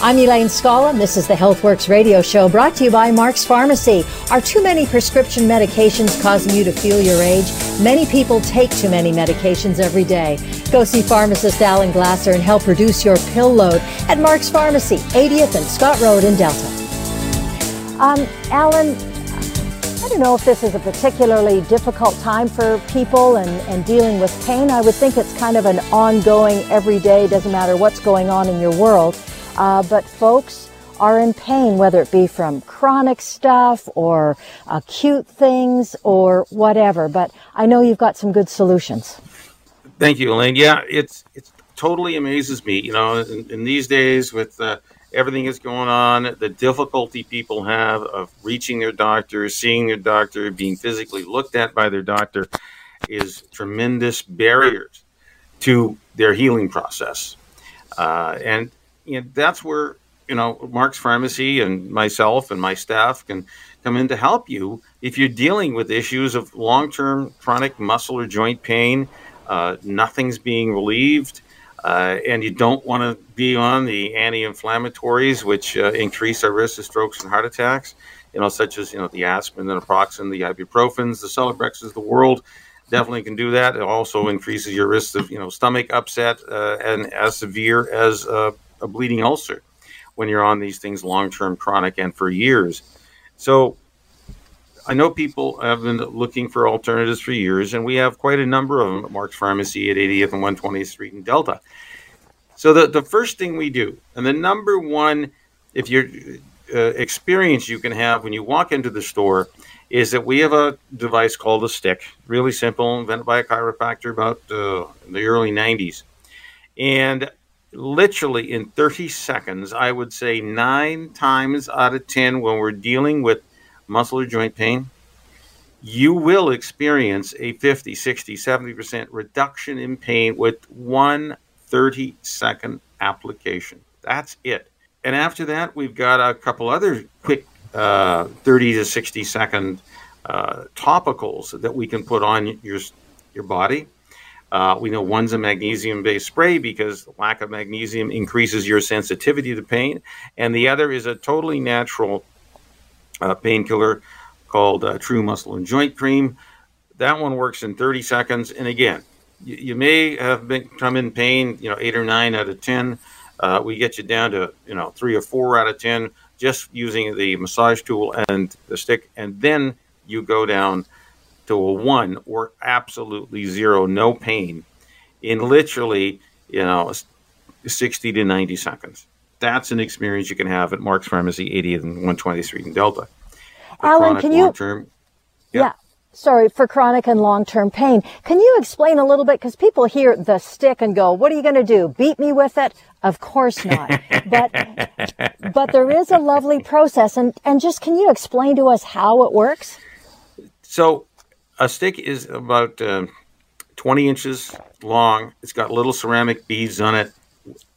I'm Elaine Scala, and this is the HealthWorks radio show brought to you by Mark's Pharmacy. Are too many prescription medications causing you to feel your age? Many people take too many medications every day. Go see pharmacist Alan Glasser and help reduce your pill load at Mark's Pharmacy, 80th and Scott Road in Delta. Um, Alan, I don't know if this is a particularly difficult time for people and, and dealing with pain. I would think it's kind of an ongoing, everyday, doesn't matter what's going on in your world. Uh, but folks are in pain, whether it be from chronic stuff or acute things or whatever. But I know you've got some good solutions. Thank you, Elaine. Yeah, it's it's totally amazes me. You know, in, in these days with uh, everything that's going on, the difficulty people have of reaching their doctor, seeing their doctor, being physically looked at by their doctor, is tremendous barriers to their healing process. Uh, and you know, that's where you know Mark's Pharmacy and myself and my staff can come in to help you if you're dealing with issues of long-term chronic muscle or joint pain. Uh, nothing's being relieved, uh, and you don't want to be on the anti-inflammatories, which uh, increase our risk of strokes and heart attacks. You know, such as you know the aspirin, the naproxen, the ibuprofens, the Celebrexes the world definitely can do that. It also increases your risk of you know stomach upset uh, and as severe as uh, a bleeding ulcer when you're on these things long term, chronic, and for years. So I know people have been looking for alternatives for years, and we have quite a number of them at Mark's Pharmacy at 80th and 120th Street in Delta. So the, the first thing we do, and the number one, if you're uh, experience you can have when you walk into the store is that we have a device called a stick, really simple, invented by a chiropractor about uh, the early 90s. And literally in 30 seconds, I would say nine times out of 10, when we're dealing with muscle or joint pain, you will experience a 50, 60, 70% reduction in pain with one 30 second application. That's it. And after that, we've got a couple other quick uh, 30 to 60 second uh, topicals that we can put on your, your body uh, we know one's a magnesium based spray because lack of magnesium increases your sensitivity to pain. And the other is a totally natural uh, painkiller called uh, True Muscle and Joint Cream. That one works in 30 seconds. And again, you, you may have been come in pain, you know, eight or nine out of 10. Uh, we get you down to, you know, three or four out of 10 just using the massage tool and the stick. And then you go down to a one or absolutely zero, no pain in literally, you know, 60 to 90 seconds. That's an experience you can have at Mark's Pharmacy, 80th and 120th Street in Delta. For Alan, can you? Yeah. yeah. Sorry, for chronic and long term pain. Can you explain a little bit? Because people hear the stick and go, What are you going to do? Beat me with it? Of course not. but, but there is a lovely process. And, and just can you explain to us how it works? So, a stick is about uh, 20 inches long. It's got little ceramic beads on it.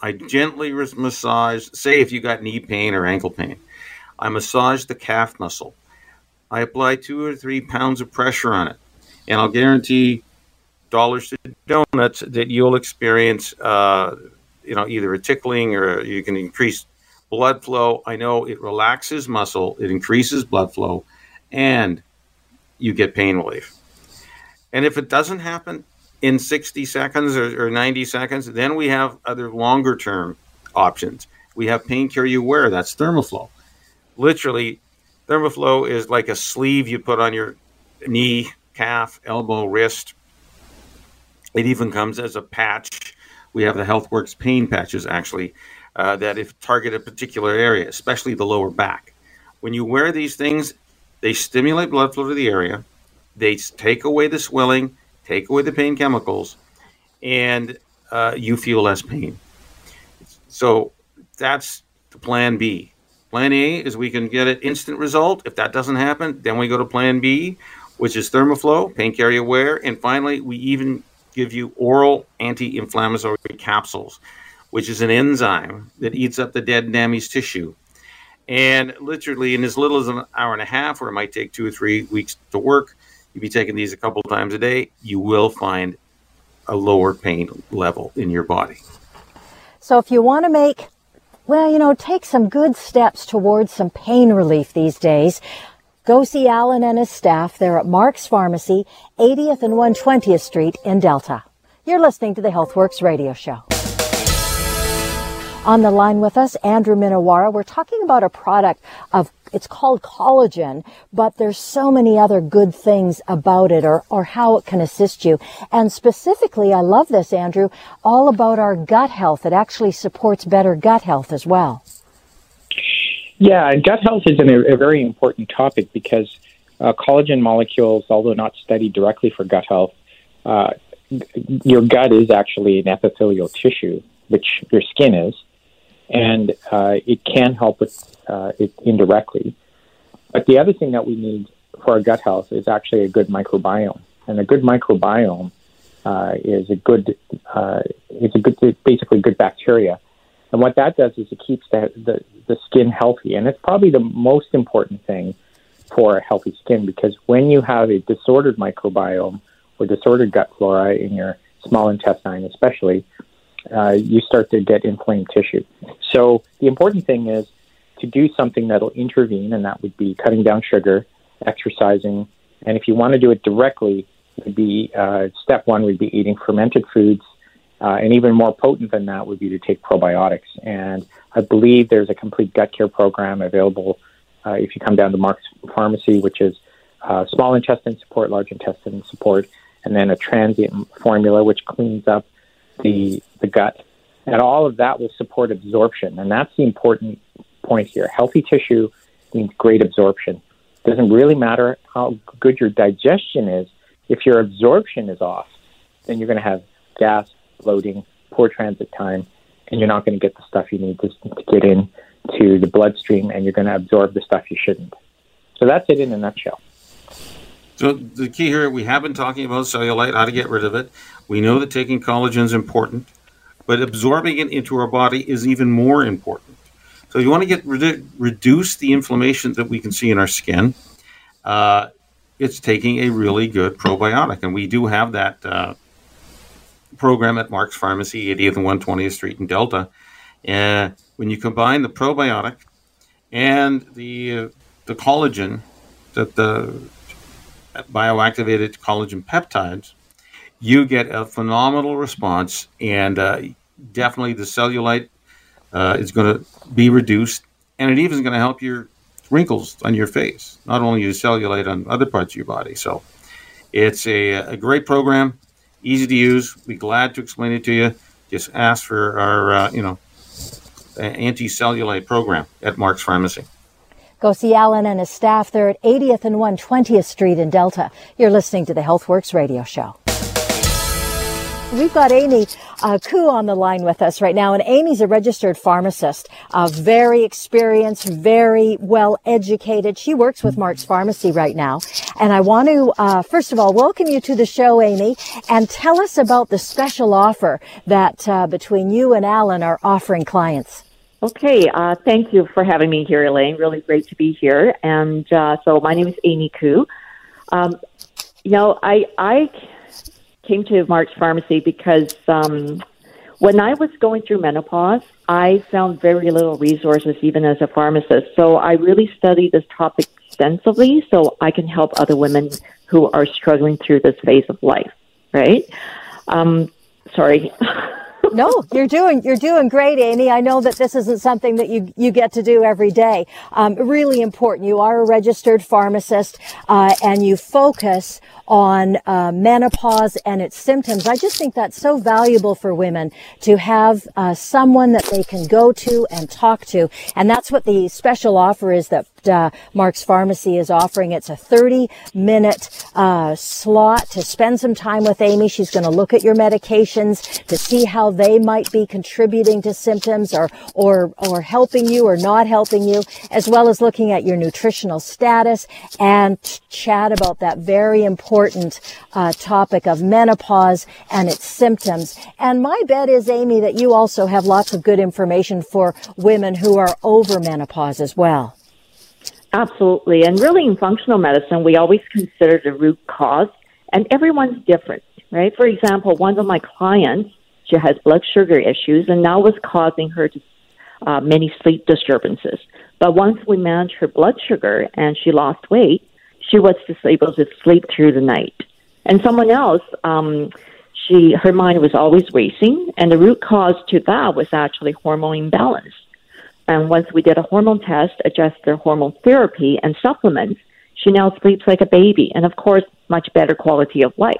I gently massage, say if you got knee pain or ankle pain, I massage the calf muscle. I apply two or three pounds of pressure on it, and I'll guarantee dollars to donuts that you'll experience, uh, you know, either a tickling or you can increase blood flow. I know it relaxes muscle, it increases blood flow, and you get pain relief. And if it doesn't happen in 60 seconds or, or 90 seconds, then we have other longer term options. We have pain cure you wear, that's Thermoflow. Literally, Thermoflow is like a sleeve you put on your knee, calf, elbow, wrist. It even comes as a patch. We have the HealthWorks pain patches actually uh, that if target a particular area, especially the lower back. When you wear these things, they stimulate blood flow to the area. They take away the swelling, take away the pain chemicals, and uh, you feel less pain. So that's the plan B. Plan A is we can get an instant result. If that doesn't happen, then we go to plan B, which is Thermoflow, pain carrier wear. And finally, we even give you oral anti inflammatory capsules. which is an enzyme that eats up the dead damaged tissue. And literally, in as little as an hour and a half, or it might take two or three weeks to work, you'd be taking these a couple times a day, you will find a lower pain level in your body. So, if you want to make well, you know, take some good steps towards some pain relief these days. Go see Alan and his staff. They're at Mark's Pharmacy, 80th and 120th Street in Delta. You're listening to the HealthWorks radio show. On the line with us, Andrew Minowara. We're talking about a product of, it's called collagen, but there's so many other good things about it or, or how it can assist you. And specifically, I love this, Andrew, all about our gut health. It actually supports better gut health as well. Yeah, gut health is an, a very important topic because uh, collagen molecules, although not studied directly for gut health, uh, your gut is actually an epithelial tissue, which your skin is and uh, it can help with uh, it indirectly. But the other thing that we need for our gut health is actually a good microbiome, and a good microbiome uh, is a good uh, it's a good basically good bacteria, and what that does is it keeps the, the the skin healthy, and it's probably the most important thing for a healthy skin because when you have a disordered microbiome or disordered gut flora in your small intestine, especially, uh, you start to get inflamed tissue. So the important thing is to do something that'll intervene, and that would be cutting down sugar, exercising, and if you want to do it directly, would be uh, step one would be eating fermented foods, uh, and even more potent than that would be to take probiotics. And I believe there's a complete gut care program available uh, if you come down to Mark's Pharmacy, which is uh, small intestine support, large intestine support, and then a transient formula which cleans up the the gut, and all of that will support absorption. And that's the important point here. Healthy tissue means great absorption. It doesn't really matter how good your digestion is. If your absorption is off, then you're going to have gas, bloating, poor transit time, and you're not going to get the stuff you need to, to get in to the bloodstream, and you're going to absorb the stuff you shouldn't. So that's it in a nutshell. So the key here, we have been talking about cellulite, how to get rid of it. We know that taking collagen is important, but absorbing it into our body is even more important. So you want to get reduce the inflammation that we can see in our skin. Uh, it's taking a really good probiotic, and we do have that uh, program at Mark's Pharmacy, 80th and 120th Street in Delta. And when you combine the probiotic and the the collagen that the bioactivated collagen peptides, you get a phenomenal response, and uh, definitely the cellulite uh, is going to be reduced, and it even is going to help your wrinkles on your face, not only your cellulite on other parts of your body. So it's a, a great program, easy to use. Be glad to explain it to you. Just ask for our, uh, you know, anti-cellulite program at Mark's Pharmacy. Go see Alan and his staff. They're at 80th and 120th Street in Delta. You're listening to the HealthWorks radio show. We've got Amy uh, Koo on the line with us right now, and Amy's a registered pharmacist, uh, very experienced, very well educated. She works with Mark's Pharmacy right now, and I want to uh, first of all welcome you to the show, Amy, and tell us about the special offer that uh, between you and Alan are offering clients. Okay, uh, thank you for having me here, Elaine. Really great to be here. And uh, so my name is Amy Koo. Um, you know, I I came to Mark's Pharmacy because um, when I was going through menopause, I found very little resources, even as a pharmacist. So I really studied this topic extensively so I can help other women who are struggling through this phase of life. Right? Um, sorry. no, you're doing you're doing great, Amy. I know that this isn't something that you you get to do every day. Um, really important. You are a registered pharmacist, uh, and you focus on uh, menopause and its symptoms. I just think that's so valuable for women to have uh, someone that they can go to and talk to, and that's what the special offer is that uh, Mark's Pharmacy is offering. It's a 30 minute uh, slot to spend some time with Amy. She's going to look at your medications to see how they might be contributing to symptoms or, or, or helping you or not helping you, as well as looking at your nutritional status and chat about that very important uh, topic of menopause and its symptoms. And my bet is, Amy, that you also have lots of good information for women who are over menopause as well. Absolutely. And really, in functional medicine, we always consider the root cause, and everyone's different, right? For example, one of my clients, she has blood sugar issues, and that was causing her to, uh, many sleep disturbances. But once we managed her blood sugar and she lost weight, she was just able to sleep through the night. And someone else, um, she her mind was always racing, and the root cause to that was actually hormone imbalance. And once we did a hormone test, adjusted hormone therapy and supplements, she now sleeps like a baby, and of course, much better quality of life.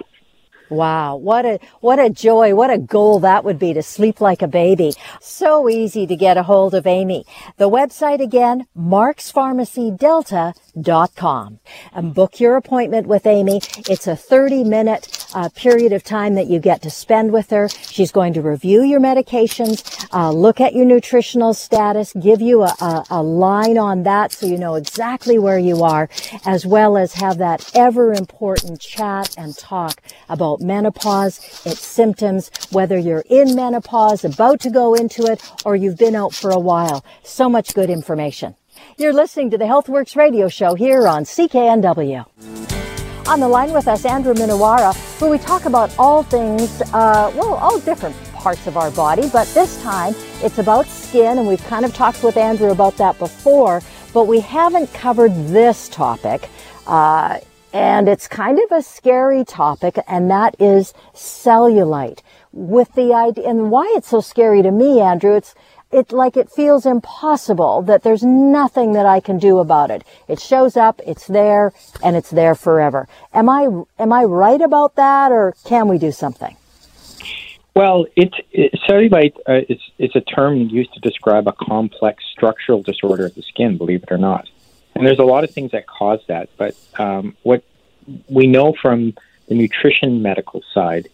Wow, what a what a joy, what a goal that would be to sleep like a baby. So easy to get a hold of Amy. The website again, markspharmacydelta.com. And book your appointment with Amy. It's a 30 minute uh, period of time that you get to spend with her. She's going to review your medications, uh, look at your nutritional status, give you a, a, a line on that so you know exactly where you are, as well as have that ever important chat and talk about menopause, its symptoms, whether you're in menopause, about to go into it, or you've been out for a while. So much good information. You're listening to the HealthWorks radio show here on CKNW. On the line with us, Andrew Minowara, where we talk about all things, uh, well, all different parts of our body, but this time it's about skin, and we've kind of talked with Andrew about that before, but we haven't covered this topic. Uh, and it's kind of a scary topic, and that is cellulite. With the idea, and why it's so scary to me, Andrew, it's, it like it feels impossible that there's nothing that I can do about it. It shows up, it's there, and it's there forever. Am I, am I right about that, or can we do something? Well, it, it cellulite uh, is, a term used to describe a complex structural disorder of the skin, believe it or not. And there's a lot of things that cause that, but um, what we know from the nutrition medical side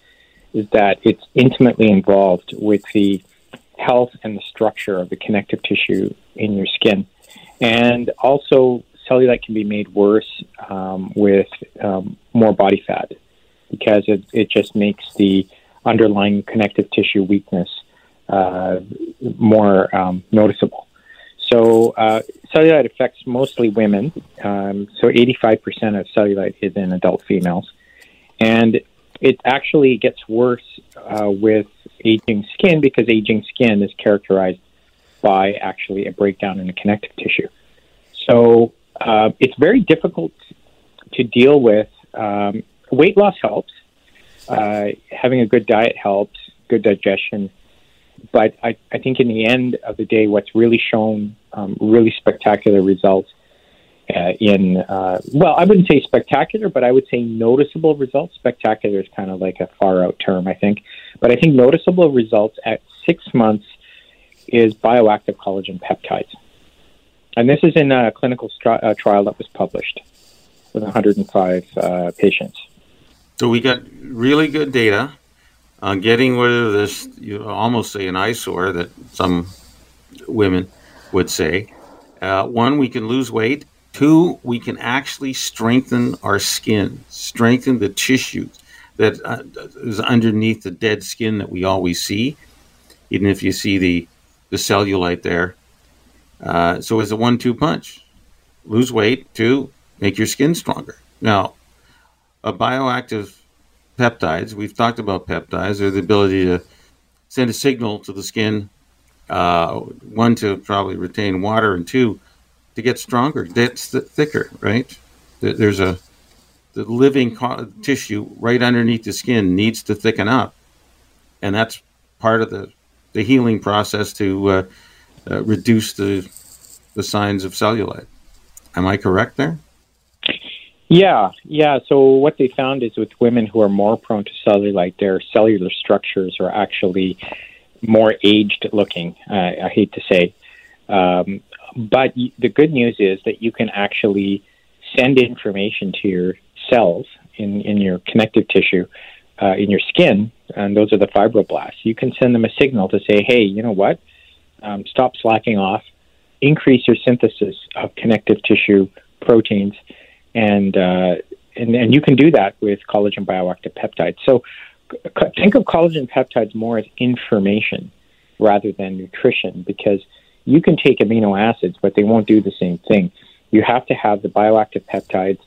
is that it's intimately involved with the health and the structure of the connective tissue in your skin. And also, cellulite can be made worse um, with um, more body fat because it, it just makes the underlying connective tissue weakness uh, more um, noticeable. So uh, cellulite affects mostly women. Um, so 85% of cellulite is in adult females. And it actually gets worse uh, with aging skin because aging skin is characterized by actually a breakdown in the connective tissue. So uh, it's very difficult to deal with. Um, weight loss helps. Uh, having a good diet helps. Good digestion but I, I think in the end of the day, what's really shown um, really spectacular results uh, in, uh, well, I wouldn't say spectacular, but I would say noticeable results. Spectacular is kind of like a far out term, I think. But I think noticeable results at six months is bioactive collagen peptides. And this is in a clinical stri- uh, trial that was published with 105 uh, patients. So we got really good data uh, getting rid of this, you almost say an eyesore that some women would say. Uh, one, we can lose weight. Two, we can actually strengthen our skin, strengthen the tissues that uh, is underneath the dead skin that we always see, even if you see the, the cellulite there. Uh, so it's a one-two punch: lose weight. Two, make your skin stronger. Now, a bioactive peptides. We've talked about peptides. They're the ability to send a signal to the skin, uh, one to probably retain water, and two to get stronger, get th- thicker. Right? There's a the living co- tissue right underneath the skin needs to thicken up, and that's part of the the healing process to uh, uh, reduce the the signs of cellulite. Am I correct there? Yeah, yeah. So what they found is with women who are more prone to cellulite, their cellular structures are actually more aged looking. Uh, I hate to say, Um, but the good news is that you can actually send information to your cells in, in your connective tissue, uh, in your skin, and those are the fibroblasts. You can send them a signal to say, hey, you know what? Um, stop slacking off, increase your synthesis of connective tissue proteins, and, uh, and, and you can do that with collagen bioactive peptides. So think of collagen peptides more as information rather than nutrition because you can take amino acids, but they won't do the same thing. You have to have the bioactive peptides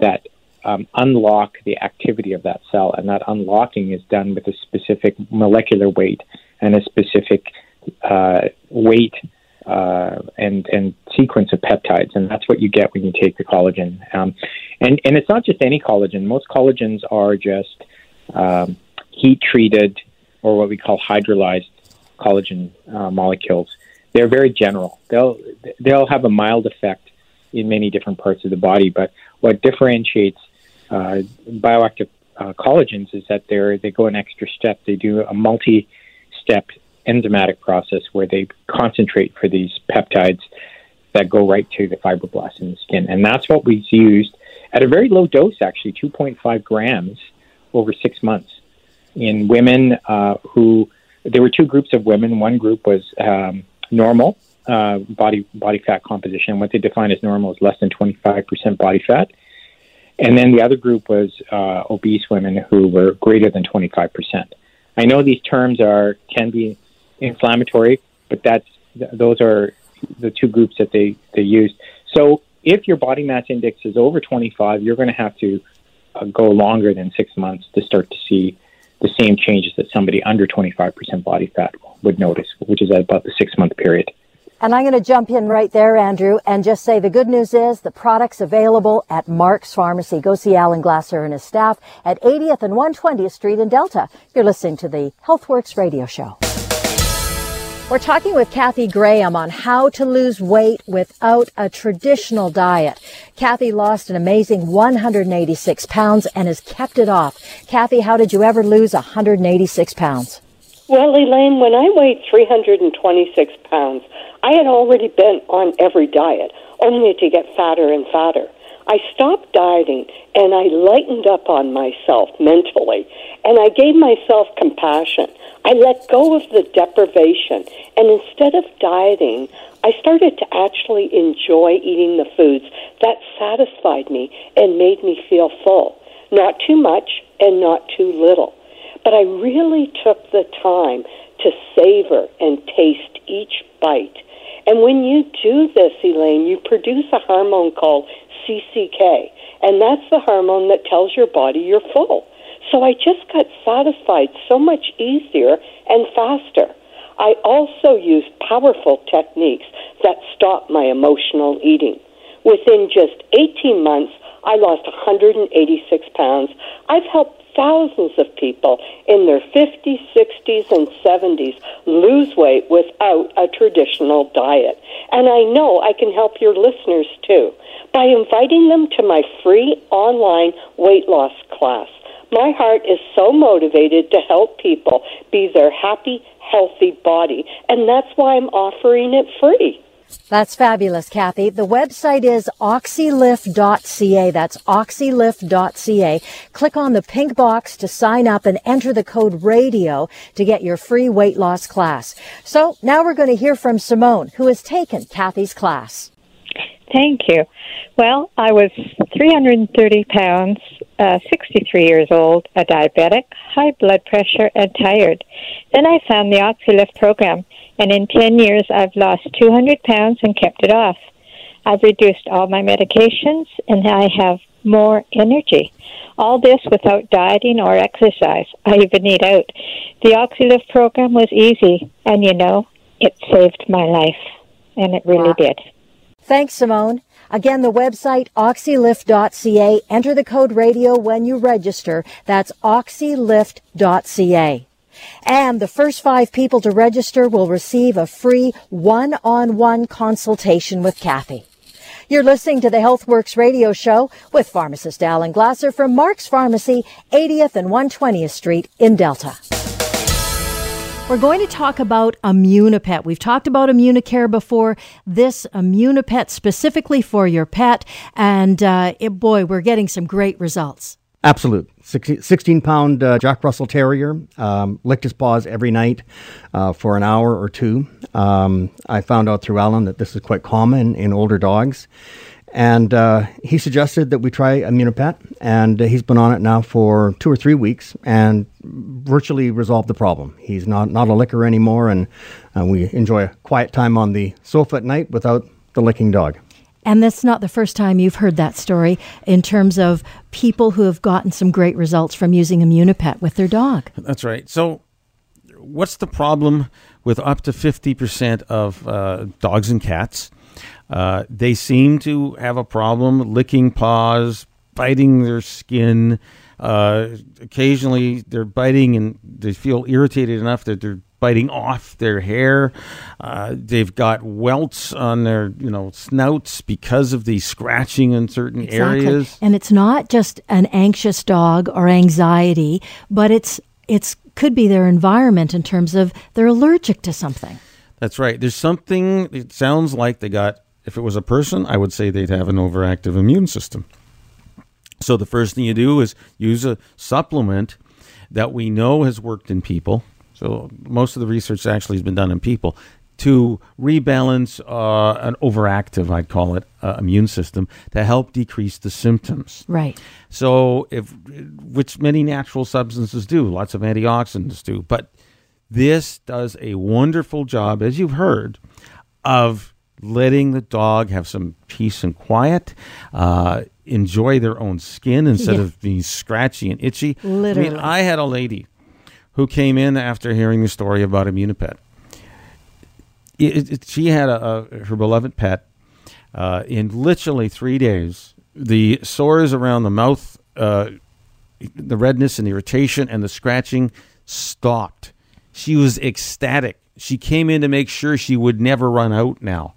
that um, unlock the activity of that cell, and that unlocking is done with a specific molecular weight and a specific uh, weight uh, and and sequence of peptides, and that's what you get when you take the collagen. Um, and and it's not just any collagen. Most collagens are just um, heat treated or what we call hydrolyzed collagen uh, molecules. They're very general. They'll they'll have a mild effect in many different parts of the body, but what differentiates uh, bioactive uh, collagens is that they they go an extra step. They do a multi-step enzymatic process where they concentrate for these peptides that go right to the fibroblasts in the skin, and that's what we used at a very low dose, actually 2.5 grams over six months in women uh, who there were two groups of women. One group was um, normal uh, body body fat composition. What they define as normal is less than 25% body fat. And then the other group was uh, obese women who were greater than 25%. I know these terms are can be inflammatory, but that's those are the two groups that they they used. So if your body mass index is over 25, you're going to have to uh, go longer than six months to start to see the same changes that somebody under 25% body fat would notice, which is at about the six month period. And I'm going to jump in right there, Andrew, and just say the good news is the product's available at Mark's Pharmacy. Go see Alan Glasser and his staff at 80th and 120th Street in Delta. You're listening to the HealthWorks radio show. We're talking with Kathy Graham on how to lose weight without a traditional diet. Kathy lost an amazing 186 pounds and has kept it off. Kathy, how did you ever lose 186 pounds? Well, Elaine, when I weighed 326 pounds, I had already been on every diet, only to get fatter and fatter. I stopped dieting and I lightened up on myself mentally and I gave myself compassion. I let go of the deprivation and instead of dieting, I started to actually enjoy eating the foods that satisfied me and made me feel full. Not too much and not too little. But I really took the time to savor and taste each bite. And when you do this, Elaine, you produce a hormone called CCK, and that's the hormone that tells your body you're full. So I just got satisfied so much easier and faster. I also use powerful techniques that stop my emotional eating. Within just 18 months, I lost 186 pounds. I've helped thousands of people in their 50s, 60s, and 70s lose weight without a traditional diet. And I know I can help your listeners too by inviting them to my free online weight loss class. My heart is so motivated to help people be their happy, healthy body, and that's why I'm offering it free. That's fabulous, Kathy. The website is oxylift.ca. That's oxylift.ca. Click on the pink box to sign up and enter the code radio to get your free weight loss class. So now we're going to hear from Simone, who has taken Kathy's class. Thank you. Well, I was 330 pounds, uh, 63 years old, a diabetic, high blood pressure, and tired. Then I found the OxyLift program, and in 10 years I've lost 200 pounds and kept it off. I've reduced all my medications, and I have more energy. All this without dieting or exercise. I even eat out. The OxyLift program was easy, and you know, it saved my life, and it really wow. did. Thanks, Simone. Again, the website oxylift.ca. Enter the code radio when you register. That's oxylift.ca. And the first five people to register will receive a free one-on-one consultation with Kathy. You're listening to the HealthWorks radio show with pharmacist Alan Glasser from Mark's Pharmacy, 80th and 120th Street in Delta. We're going to talk about Immunipet. We've talked about Immunicare before. This Immunipet specifically for your pet, and uh, it, boy, we're getting some great results. Absolute. 16 pound uh, Jack Russell Terrier, um, licked his paws every night uh, for an hour or two. Um, I found out through Alan that this is quite common in older dogs. And uh, he suggested that we try Immunipet, and uh, he's been on it now for two or three weeks and virtually resolved the problem. He's not, not a licker anymore, and uh, we enjoy a quiet time on the sofa at night without the licking dog. And that's not the first time you've heard that story in terms of people who have gotten some great results from using Immunipet with their dog. That's right. So, what's the problem with up to 50% of uh, dogs and cats? Uh, they seem to have a problem licking paws, biting their skin. Uh, occasionally, they're biting and they feel irritated enough that they're biting off their hair. Uh, they've got welts on their, you know, snouts because of the scratching in certain exactly. areas. And it's not just an anxious dog or anxiety, but it's it's could be their environment in terms of they're allergic to something. That's right. There's something. It sounds like they got if it was a person, I would say they'd have an overactive immune system. So the first thing you do is use a supplement that we know has worked in people. So most of the research actually has been done in people to rebalance uh, an overactive, I'd call it, uh, immune system to help decrease the symptoms. Right. So if which many natural substances do, lots of antioxidants do, but this does a wonderful job, as you've heard, of letting the dog have some peace and quiet, uh, enjoy their own skin instead yeah. of being scratchy and itchy. Literally. I mean, I had a lady who came in after hearing the story about Immunipet. It, it, she had a, a, her beloved pet. Uh, in literally three days, the sores around the mouth, uh, the redness and irritation, and the scratching stopped. She was ecstatic. She came in to make sure she would never run out now.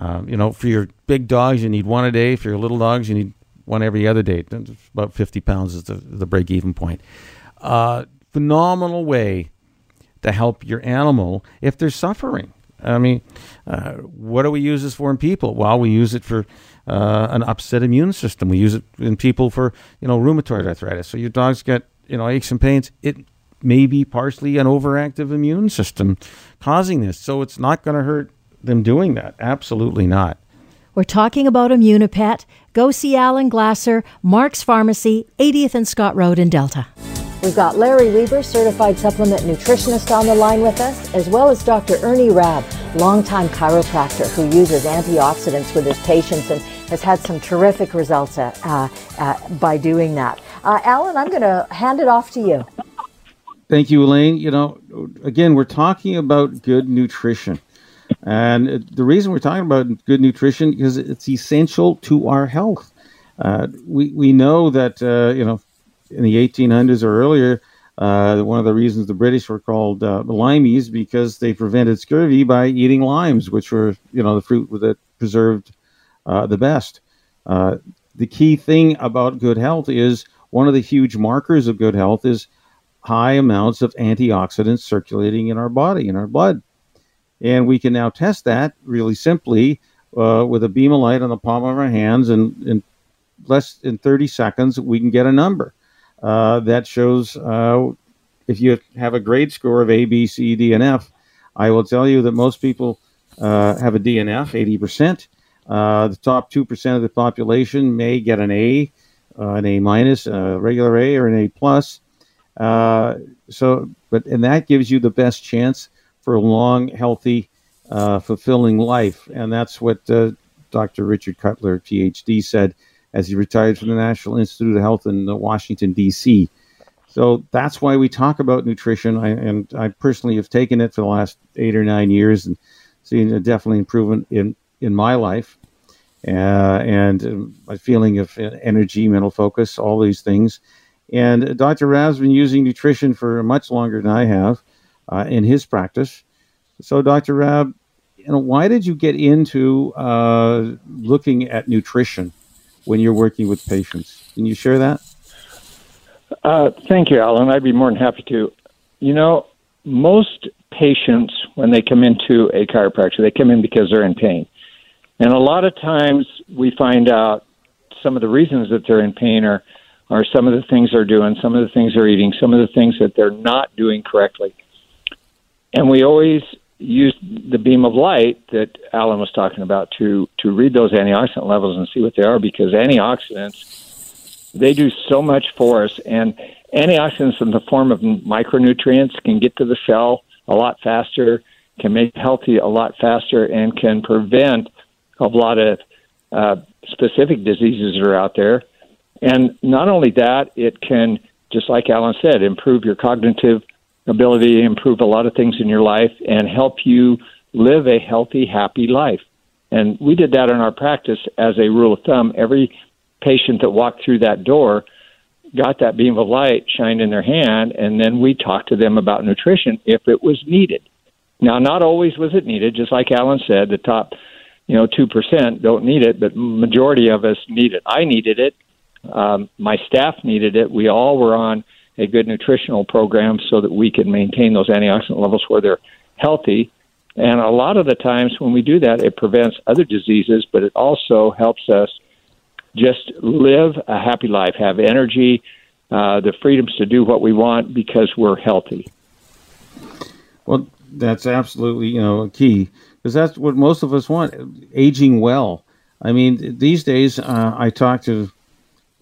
Um, you know, for your big dogs, you need one a day. For your little dogs, you need one every other day. About 50 pounds is the, the break even point. Uh, phenomenal way to help your animal if they're suffering. I mean, uh, what do we use this for in people? Well, we use it for uh, an upset immune system. We use it in people for you know rheumatoid arthritis. So your dogs get you know aches and pains. It may be partially an overactive immune system causing this. So it's not going to hurt them doing that. Absolutely not. We're talking about Immunipet. Go see Alan Glasser, Mark's Pharmacy, 80th and Scott Road in Delta. We've got Larry Weber, certified supplement nutritionist, on the line with us, as well as Dr. Ernie Rabb, longtime chiropractor who uses antioxidants with his patients and has had some terrific results at, uh, uh, by doing that. Uh, Alan, I'm going to hand it off to you. Thank you, Elaine. You know, again, we're talking about good nutrition. And the reason we're talking about good nutrition is it's essential to our health. Uh, we, we know that, uh, you know, in the 1800s or earlier, uh, one of the reasons the British were called uh, limeys because they prevented scurvy by eating limes, which were, you know, the fruit that preserved uh, the best. Uh, the key thing about good health is one of the huge markers of good health is high amounts of antioxidants circulating in our body, in our blood. And we can now test that really simply uh, with a beam of light on the palm of our hands. And in less than 30 seconds, we can get a number uh, that shows uh, if you have a grade score of A, B, C, D, and F. I will tell you that most people uh, have a DNF, 80%. Uh, the top 2% of the population may get an A, uh, an A minus, a regular A, or an A plus. so, but and that gives you the best chance for a long, healthy, uh, fulfilling life. And that's what uh, Dr. Richard Cutler, PhD, said as he retired from the National Institute of Health in uh, Washington, D.C. So that's why we talk about nutrition. I, and I personally have taken it for the last eight or nine years and seen a definitely improvement in, in my life. Uh, and uh, my feeling of energy, mental focus, all these things. And Dr. Rabb's been using nutrition for much longer than I have uh, in his practice. So, Dr. Rabb, you know, why did you get into uh, looking at nutrition when you're working with patients? Can you share that? Uh, thank you, Alan. I'd be more than happy to. You know, most patients, when they come into a chiropractor, they come in because they're in pain. And a lot of times we find out some of the reasons that they're in pain are, are some of the things they're doing, some of the things they're eating, some of the things that they're not doing correctly. And we always use the beam of light that Alan was talking about to, to read those antioxidant levels and see what they are because antioxidants, they do so much for us. And antioxidants in the form of micronutrients can get to the cell a lot faster, can make healthy a lot faster, and can prevent a lot of uh, specific diseases that are out there. And not only that, it can, just like Alan said, improve your cognitive ability, to improve a lot of things in your life, and help you live a healthy, happy life. And we did that in our practice as a rule of thumb. Every patient that walked through that door got that beam of light shined in their hand, and then we talked to them about nutrition if it was needed. Now, not always was it needed, just like Alan said, the top, you know, two percent don't need it, but majority of us need it. I needed it. Um, my staff needed it. We all were on a good nutritional program so that we can maintain those antioxidant levels where they're healthy. And a lot of the times when we do that, it prevents other diseases, but it also helps us just live a happy life, have energy, uh, the freedoms to do what we want because we're healthy. Well, that's absolutely you know key because that's what most of us want: aging well. I mean, these days uh, I talk to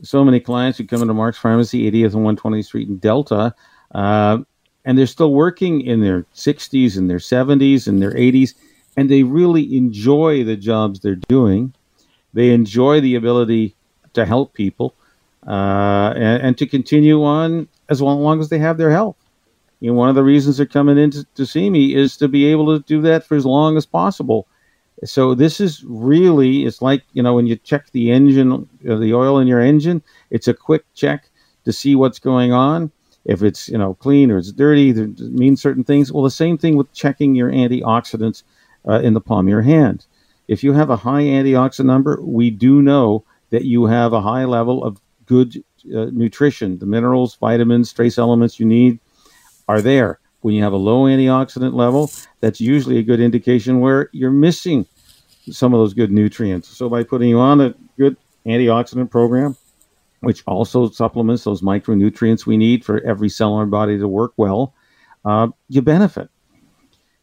so many clients who come into Mark's Pharmacy, 80th and 120th Street in Delta, uh, and they're still working in their 60s and their 70s and their 80s, and they really enjoy the jobs they're doing. They enjoy the ability to help people uh, and, and, to continue on as long as they have their health. You know, one of the reasons they're coming in to, to see me is to be able to do that for as long as possible. So this is really it's like you know when you check the engine, uh, the oil in your engine. It's a quick check to see what's going on. If it's you know clean or it's dirty, it means certain things. Well, the same thing with checking your antioxidants uh, in the palm of your hand. If you have a high antioxidant number, we do know that you have a high level of good uh, nutrition. The minerals, vitamins, trace elements you need are there. When you have a low antioxidant level, that's usually a good indication where you're missing some of those good nutrients. So by putting you on a good antioxidant program, which also supplements those micronutrients we need for every cell in our body to work well, uh, you benefit.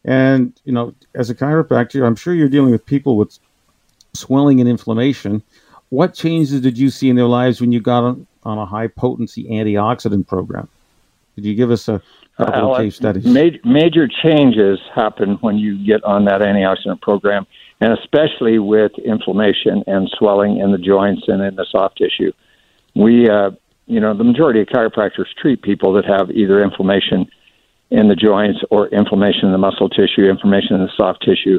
And, you know, as a chiropractor, I'm sure you're dealing with people with swelling and inflammation. What changes did you see in their lives when you got on, on a high potency antioxidant program? Could you give us a couple of case studies? Major, major changes happen when you get on that antioxidant program, and especially with inflammation and swelling in the joints and in the soft tissue. We, uh, you know, the majority of chiropractors treat people that have either inflammation in the joints or inflammation in the muscle tissue, inflammation in the soft tissue.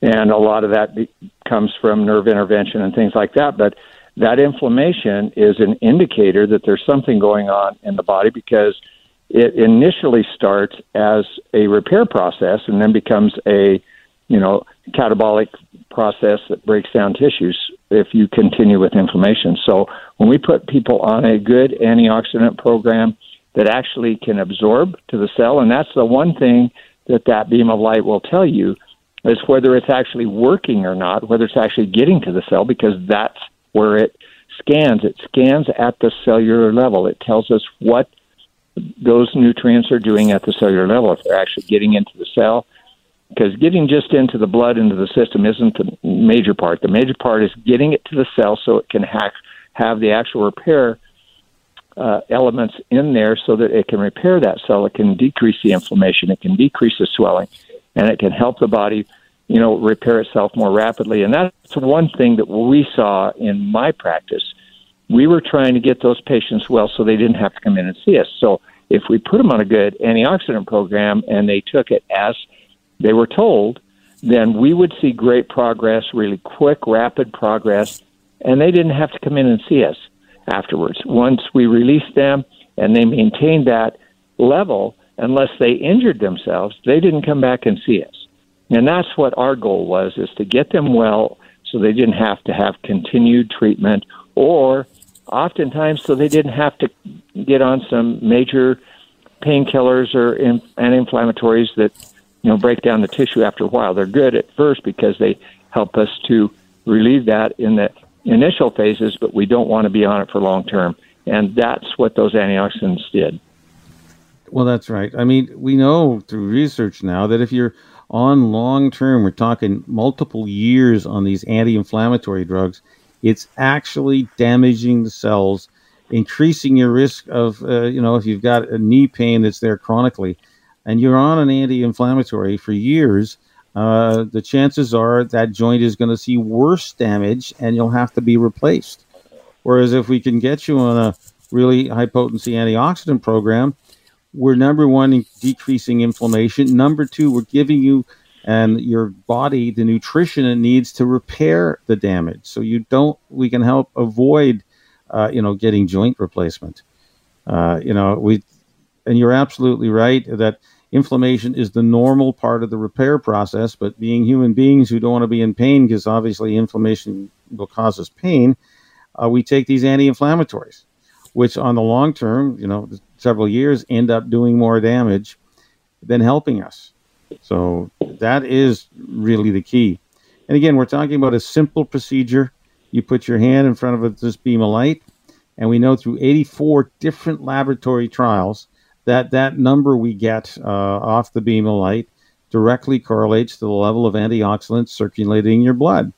And a lot of that be- comes from nerve intervention and things like that. But that inflammation is an indicator that there's something going on in the body because it initially starts as a repair process and then becomes a you know catabolic process that breaks down tissues if you continue with inflammation. So when we put people on a good antioxidant program, that actually can absorb to the cell. And that's the one thing that that beam of light will tell you is whether it's actually working or not, whether it's actually getting to the cell, because that's where it scans. It scans at the cellular level. It tells us what those nutrients are doing at the cellular level, if they're actually getting into the cell. Because getting just into the blood, into the system, isn't the major part. The major part is getting it to the cell so it can hack, have the actual repair uh, elements in there so that it can repair that cell. It can decrease the inflammation. It can decrease the swelling, and it can help the body, you know, repair itself more rapidly. And that's one thing that we saw in my practice. We were trying to get those patients well so they didn't have to come in and see us. So if we put them on a good antioxidant program and they took it as they were told, then we would see great progress, really quick, rapid progress, and they didn't have to come in and see us afterwards. Once we released them and they maintained that level, unless they injured themselves, they didn't come back and see us. And that's what our goal was, is to get them well so they didn't have to have continued treatment or oftentimes so they didn't have to get on some major painkillers or in, anti-inflammatories that you know break down the tissue after a while. They're good at first because they help us to relieve that in the initial phases, but we don't want to be on it for long term. And that's what those antioxidants did. Well, that's right. I mean, we know through research now that if you're on long term, we're talking multiple years on these anti inflammatory drugs, it's actually damaging the cells, increasing your risk of, uh, you know, if you've got a knee pain that's there chronically and you're on an anti inflammatory for years, uh, the chances are that joint is going to see worse damage and you'll have to be replaced. Whereas if we can get you on a really high potency antioxidant program, we're number one in decreasing inflammation. Number two, we're giving you and your body the nutrition it needs to repair the damage. So you don't, we can help avoid, uh, you know, getting joint replacement. Uh, you know, we, and you're absolutely right that inflammation is the normal part of the repair process. But being human beings who don't want to be in pain, because obviously inflammation will cause us pain, uh, we take these anti-inflammatories, which on the long term, you know, several years, end up doing more damage than helping us. So that is really the key. And again, we're talking about a simple procedure. You put your hand in front of this beam of light, and we know through 84 different laboratory trials that that number we get uh, off the beam of light directly correlates to the level of antioxidants circulating in your blood.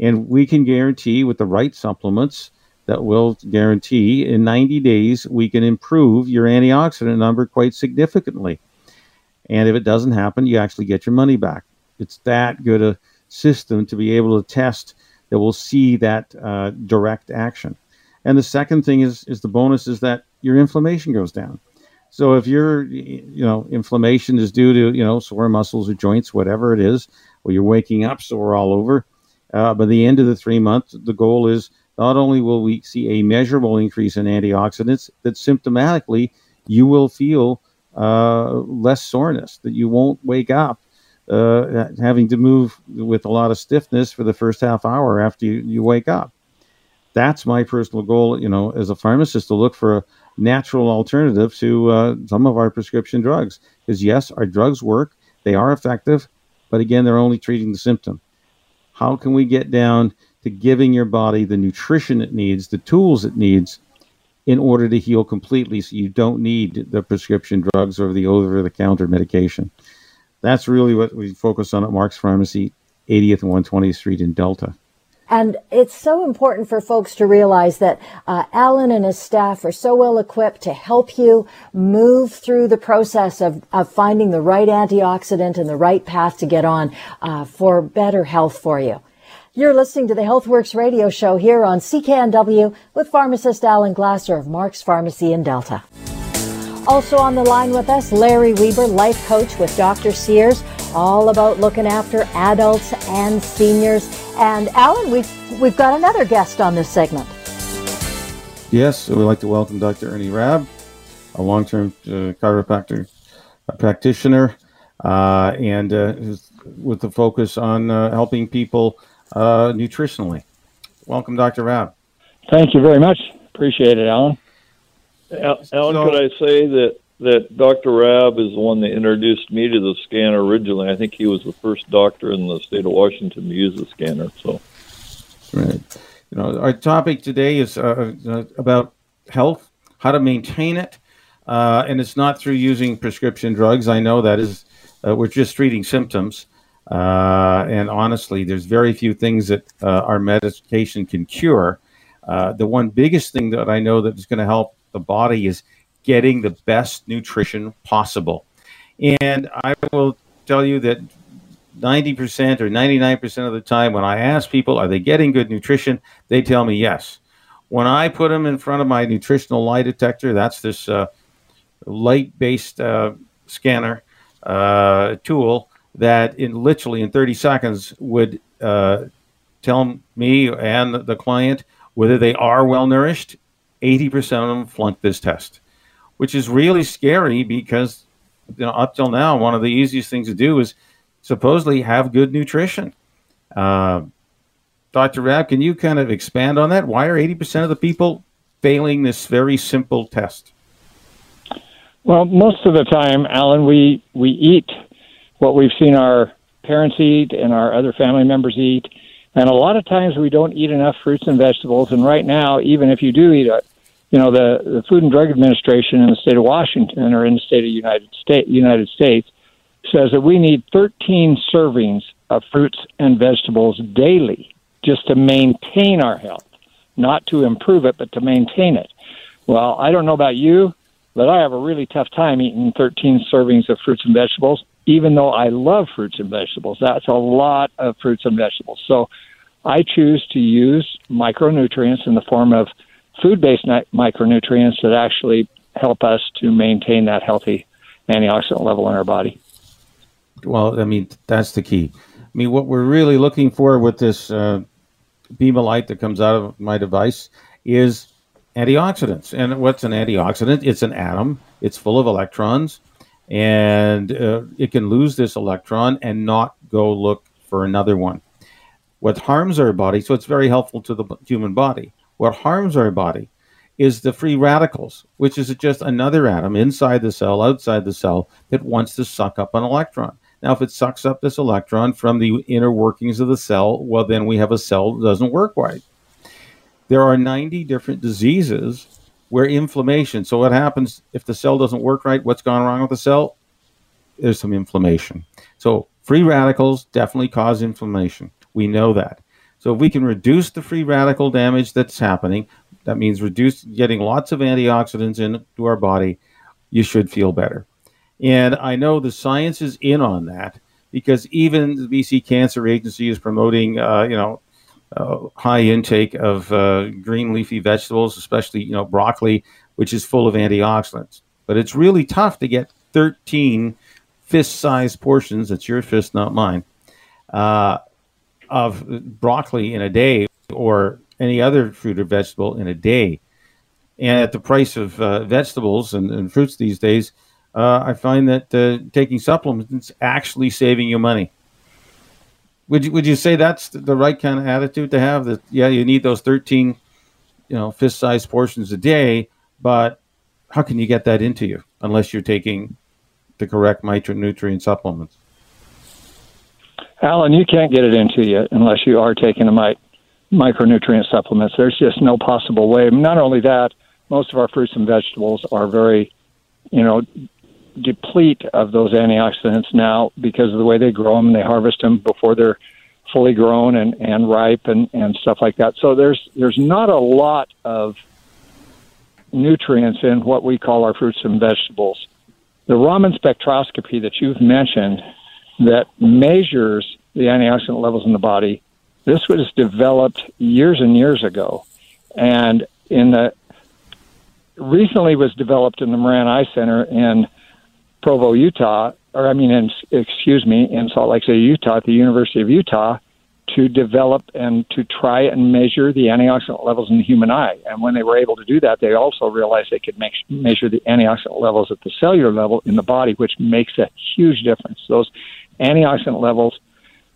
And we can guarantee with the right supplements that will guarantee in 90 days we can improve your antioxidant number quite significantly. And if it doesn't happen, you actually get your money back. It's that good a system to be able to test that will see that uh, direct action. And the second thing is is the bonus is that your inflammation goes down. So if your you know inflammation is due to you know sore muscles or joints, whatever it is, or you're waking up sore all over, uh, by the end of the three months, the goal is not only will we see a measurable increase in antioxidants, that symptomatically you will feel less soreness, that you won't wake up uh, having to move with a lot of stiffness for the first half hour after you, you wake up. That's my personal goal, you know, as a pharmacist to look for a natural alternative to uh, some of our prescription drugs. Because yes, our drugs work, they are effective, but again, they're only treating the symptom. How can we get down to giving your body the nutrition it needs, the tools it needs in order to heal completely so you don't need the prescription drugs or the over the counter medication. That's really what we focus on at Mark's Pharmacy, 80th and 120th Street in Delta. And it's so important for folks to realize that uh, Alan and his staff are so well equipped to help you move through the process of, of finding the right antioxidant and the right path to get on uh, for better health for you. You're listening to the HealthWorks radio show here on CKNW with pharmacist Alan Glasser of Mark's Pharmacy in Delta. Also on the line with us, Larry Weber, life coach with Dr. Sears, all about looking after adults and seniors. And Alan, we've, we've got another guest on this segment. Yes, we'd like to welcome Dr. Ernie Rabb, a long-term uh, chiropractor practitioner, uh, and uh, with the focus on uh, helping people uh, nutritionally. Welcome, Dr. Rabb. Thank you very much. Appreciate it, Alan. Alan, so, could I say that, that Dr. Rabb is the one that introduced me to the scanner originally? I think he was the first doctor in the state of Washington to use the scanner. So, right. You know, our topic today is uh, uh about health, how to maintain it, uh, and it's not through using prescription drugs. I know that is, uh, we're just treating symptoms. Uh, and honestly, there's very few things that uh, our medication can cure. Uh, the one biggest thing that I know that is going to help the body is getting the best nutrition possible. And I will tell you that 90% or 99% of the time, when I ask people, are they getting good nutrition? They tell me yes. When I put them in front of my nutritional lie detector, that's this uh, light based uh, scanner uh, tool that in literally in 30 seconds would uh, tell me and the client whether they are well nourished. 80% of them flunk this test, which is really scary because you know, up till now, one of the easiest things to do is supposedly have good nutrition. Uh, Dr. Rabb, can you kind of expand on that? Why are 80% of the people failing this very simple test? Well, most of the time, Alan, we we eat what we've seen our parents eat and our other family members eat, and a lot of times we don't eat enough fruits and vegetables. And right now, even if you do eat a you know the, the Food and Drug Administration in the state of Washington or in the state of United State United States says that we need 13 servings of fruits and vegetables daily just to maintain our health, not to improve it, but to maintain it. Well, I don't know about you, but I have a really tough time eating 13 servings of fruits and vegetables, even though I love fruits and vegetables. That's a lot of fruits and vegetables. So I choose to use micronutrients in the form of food based micronutrients that actually help us to maintain that healthy antioxidant level in our body. Well, I mean, that's the key. I mean, what we're really looking for with this uh, beam of light that comes out of my device is antioxidants. And what's an antioxidant? It's an atom, it's full of electrons, and uh, it can lose this electron and not go look for another one. What harms our body, so it's very helpful to the human body. What harms our body is the free radicals, which is just another atom inside the cell, outside the cell, that wants to suck up an electron. Now, if it sucks up this electron from the inner workings of the cell, well, then we have a cell that doesn't work right. There are 90 different diseases where inflammation. So, what happens if the cell doesn't work right? What's gone wrong with the cell? There's some inflammation. So, free radicals definitely cause inflammation. We know that. So if we can reduce the free radical damage that's happening, that means reduce getting lots of antioxidants into our body, you should feel better. And I know the science is in on that because even the BC Cancer Agency is promoting, uh, you know, uh, high intake of uh, green leafy vegetables, especially you know broccoli, which is full of antioxidants. But it's really tough to get 13 fist-sized portions. That's your fist, not mine. Uh, of broccoli in a day or any other fruit or vegetable in a day. And at the price of uh, vegetables and, and, fruits these days, uh, I find that uh, taking supplements actually saving you money. Would you would you say that's the right kind of attitude to have? That yeah, you need those thirteen, you know, fist-sized portions a day, but how can you get that into you unless you're taking the correct micronutrient supplements? Alan, you can't get it into you unless you are taking the mi- micronutrient supplements. There's just no possible way. Not only that, most of our fruits and vegetables are very, you know, deplete of those antioxidants now because of the way they grow them and they harvest them before they're fully grown and, and ripe and, and stuff like that. So there's there's not a lot of nutrients in what we call our fruits and vegetables. The Raman spectroscopy that you've mentioned that measures the antioxidant levels in the body. This was developed years and years ago, and in the recently was developed in the Moran Eye Center in Provo, Utah, or I mean, in, excuse me, in Salt Lake City, Utah, at the University of Utah, to develop and to try and measure the antioxidant levels in the human eye. And when they were able to do that, they also realized they could make, measure the antioxidant levels at the cellular level in the body, which makes a huge difference. Those antioxidant levels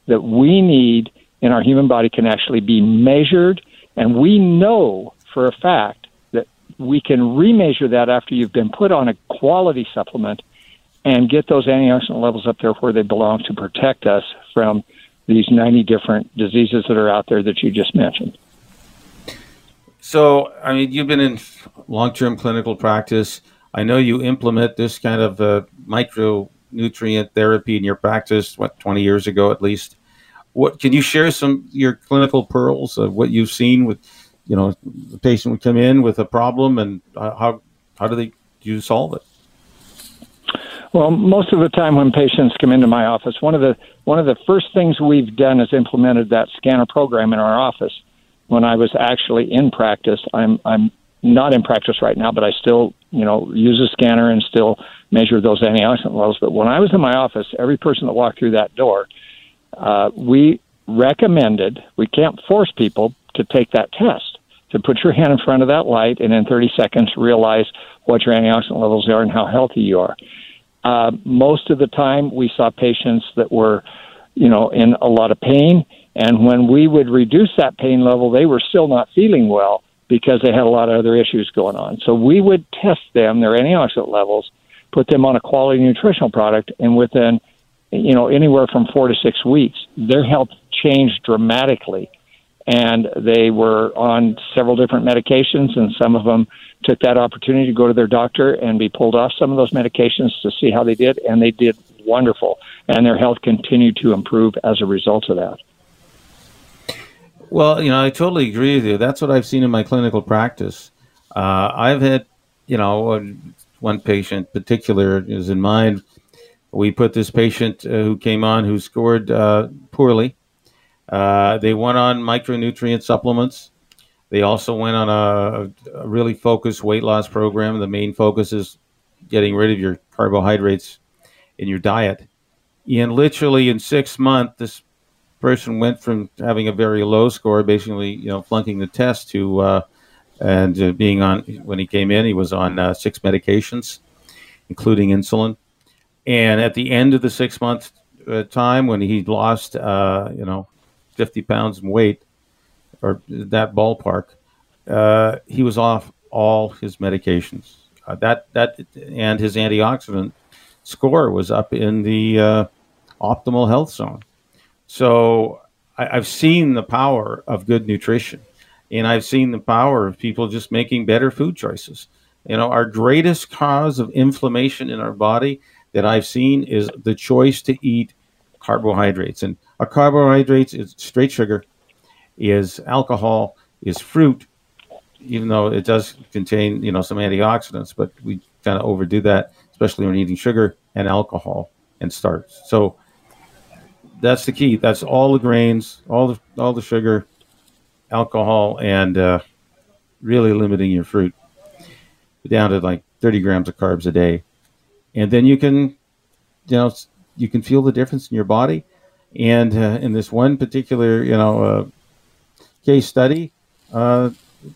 that we need in our human body can actually be measured, and we know for a fact that we can remeasure that after you've been put on a quality supplement and get those antioxidant levels up there where they belong to protect us from these 90 different diseases that are out there that you just mentioned. So, I mean, you've been in long term clinical practice. I know you implement this kind of uh, micro nutrient therapy in your practice, what, 20 years ago at least. What Can you share some your clinical pearls of what you've seen with, you know, the patient would come in with a problem and how, how do they do you solve it? Well, most of the time when patients come into my office, one of the one of the first things we've done is implemented that scanner program in our office. When I was actually in practice, I'm I'm not in practice right now, but I still you know use a scanner and still measure those antioxidant levels. But when I was in my office, every person that walked through that door, uh, we recommended, we can't force people to take that test, to put your hand in front of that light and in 30 seconds realize what your antioxidant levels are and how healthy you are. Uh, most of the time, we saw patients that were, you know, in a lot of pain. And when we would reduce that pain level, they were still not feeling well because they had a lot of other issues going on. So we would test them, their antioxidant levels, put them on a quality nutritional product, and within you know anywhere from four to six weeks, their health changed dramatically and they were on several different medications, and some of them took that opportunity to go to their doctor and be pulled off some of those medications to see how they did, and they did wonderful, and their health continued to improve as a result of that. Well, you know, I totally agree with you. That's what I've seen in my clinical practice. Uh, I've had, you know, one patient particular is in mind. We put this patient uh, who came on who scored uh, poorly uh, they went on micronutrient supplements. They also went on a, a, really focused weight loss program. The main focus is getting rid of your carbohydrates in your diet. And literally in six months, this person went from having a very low score, basically, you know, flunking the test, to uh, and uh, being on when he came in, he was on uh, six medications, including insulin. And at the end of the six month uh, time, when he lost, you know, 50 pounds in weight or that ballpark, uh, he was off all his medications. Uh, that that and his antioxidant score was up in the uh, optimal health zone. So I, have seen the power of good nutrition, and I've seen the power of people just making better food choices. You know, our greatest cause of inflammation in our body that I've seen is the choice to eat carbohydrates. And a carbohydrates is straight sugar, is alcohol, is fruit, even though it does contain, you know, some antioxidants, but we kind of overdo that, especially when eating sugar and alcohol and starch. So that's the key. That's all the grains, all the all the sugar, alcohol, and uh, really limiting your fruit down to like 30 grams of carbs a day, and then you can, you know, you can feel the difference in your body. And uh, in this one particular, you know, uh, case study, uh,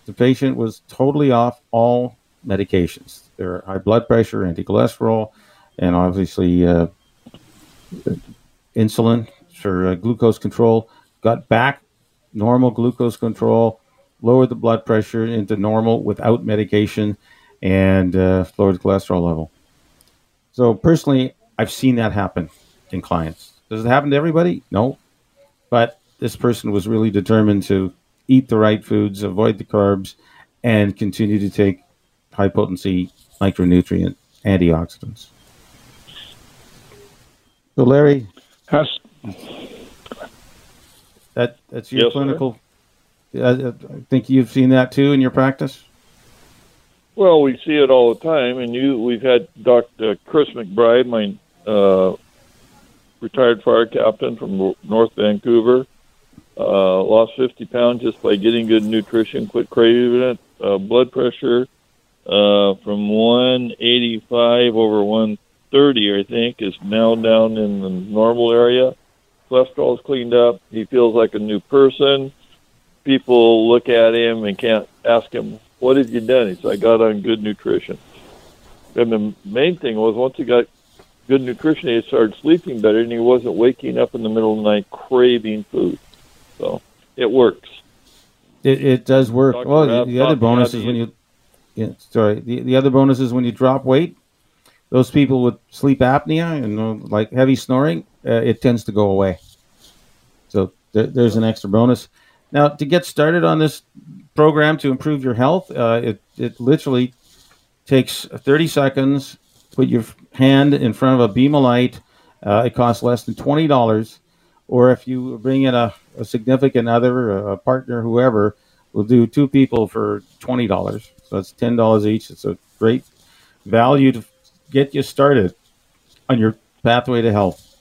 the patient was totally off all medications. Their high blood pressure, anti-cholesterol, and obviously uh, insulin for uh, glucose control. Got back normal glucose control, lowered the blood pressure into normal without medication, and uh, lowered cholesterol level. So personally, I've seen that happen in clients. Does it happen to everybody? No. But this person was really determined to eat the right foods, avoid the carbs, and continue to take high potency micronutrient antioxidants. So, Larry, yes. that that's your yes, clinical. I think you've seen that too in your practice. Well, we see it all the time, and you we've had Dr. Chris McBride, my uh, retired fire captain from North Vancouver. Uh, lost 50 pounds just by getting good nutrition, quit craving it. Uh, blood pressure uh, from 185 over 130, I think, is now down in the normal area. Cholesterol is cleaned up. He feels like a new person. People look at him and can't ask him, What have you done? He said, I got on good nutrition. And the main thing was once he got good nutrition, he started sleeping better, and he wasn't waking up in the middle of the night craving food. So it works. It, it does work. Well, the, the other bonus is when you, yeah, sorry, the, the other bonus is when you drop weight. Those people with sleep apnea and uh, like heavy snoring, uh, it tends to go away. So th- there's an extra bonus. Now, to get started on this program to improve your health, uh, it it literally takes 30 seconds put your hand in front of a beam of light. Uh, it costs less than twenty dollars, or if you bring in a, a significant other, a, partner, whoever, we'll do two people for twenty dollars. So it's ten dollars each. It's a great value to get you started on your pathway to health.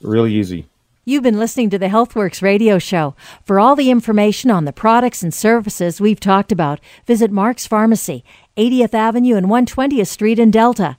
Really easy. You've been listening to the HealthWorks radio show. For all the information on the products and services we've talked about, visit Mark's Pharmacy, 80th Avenue and 120th Street in Delta.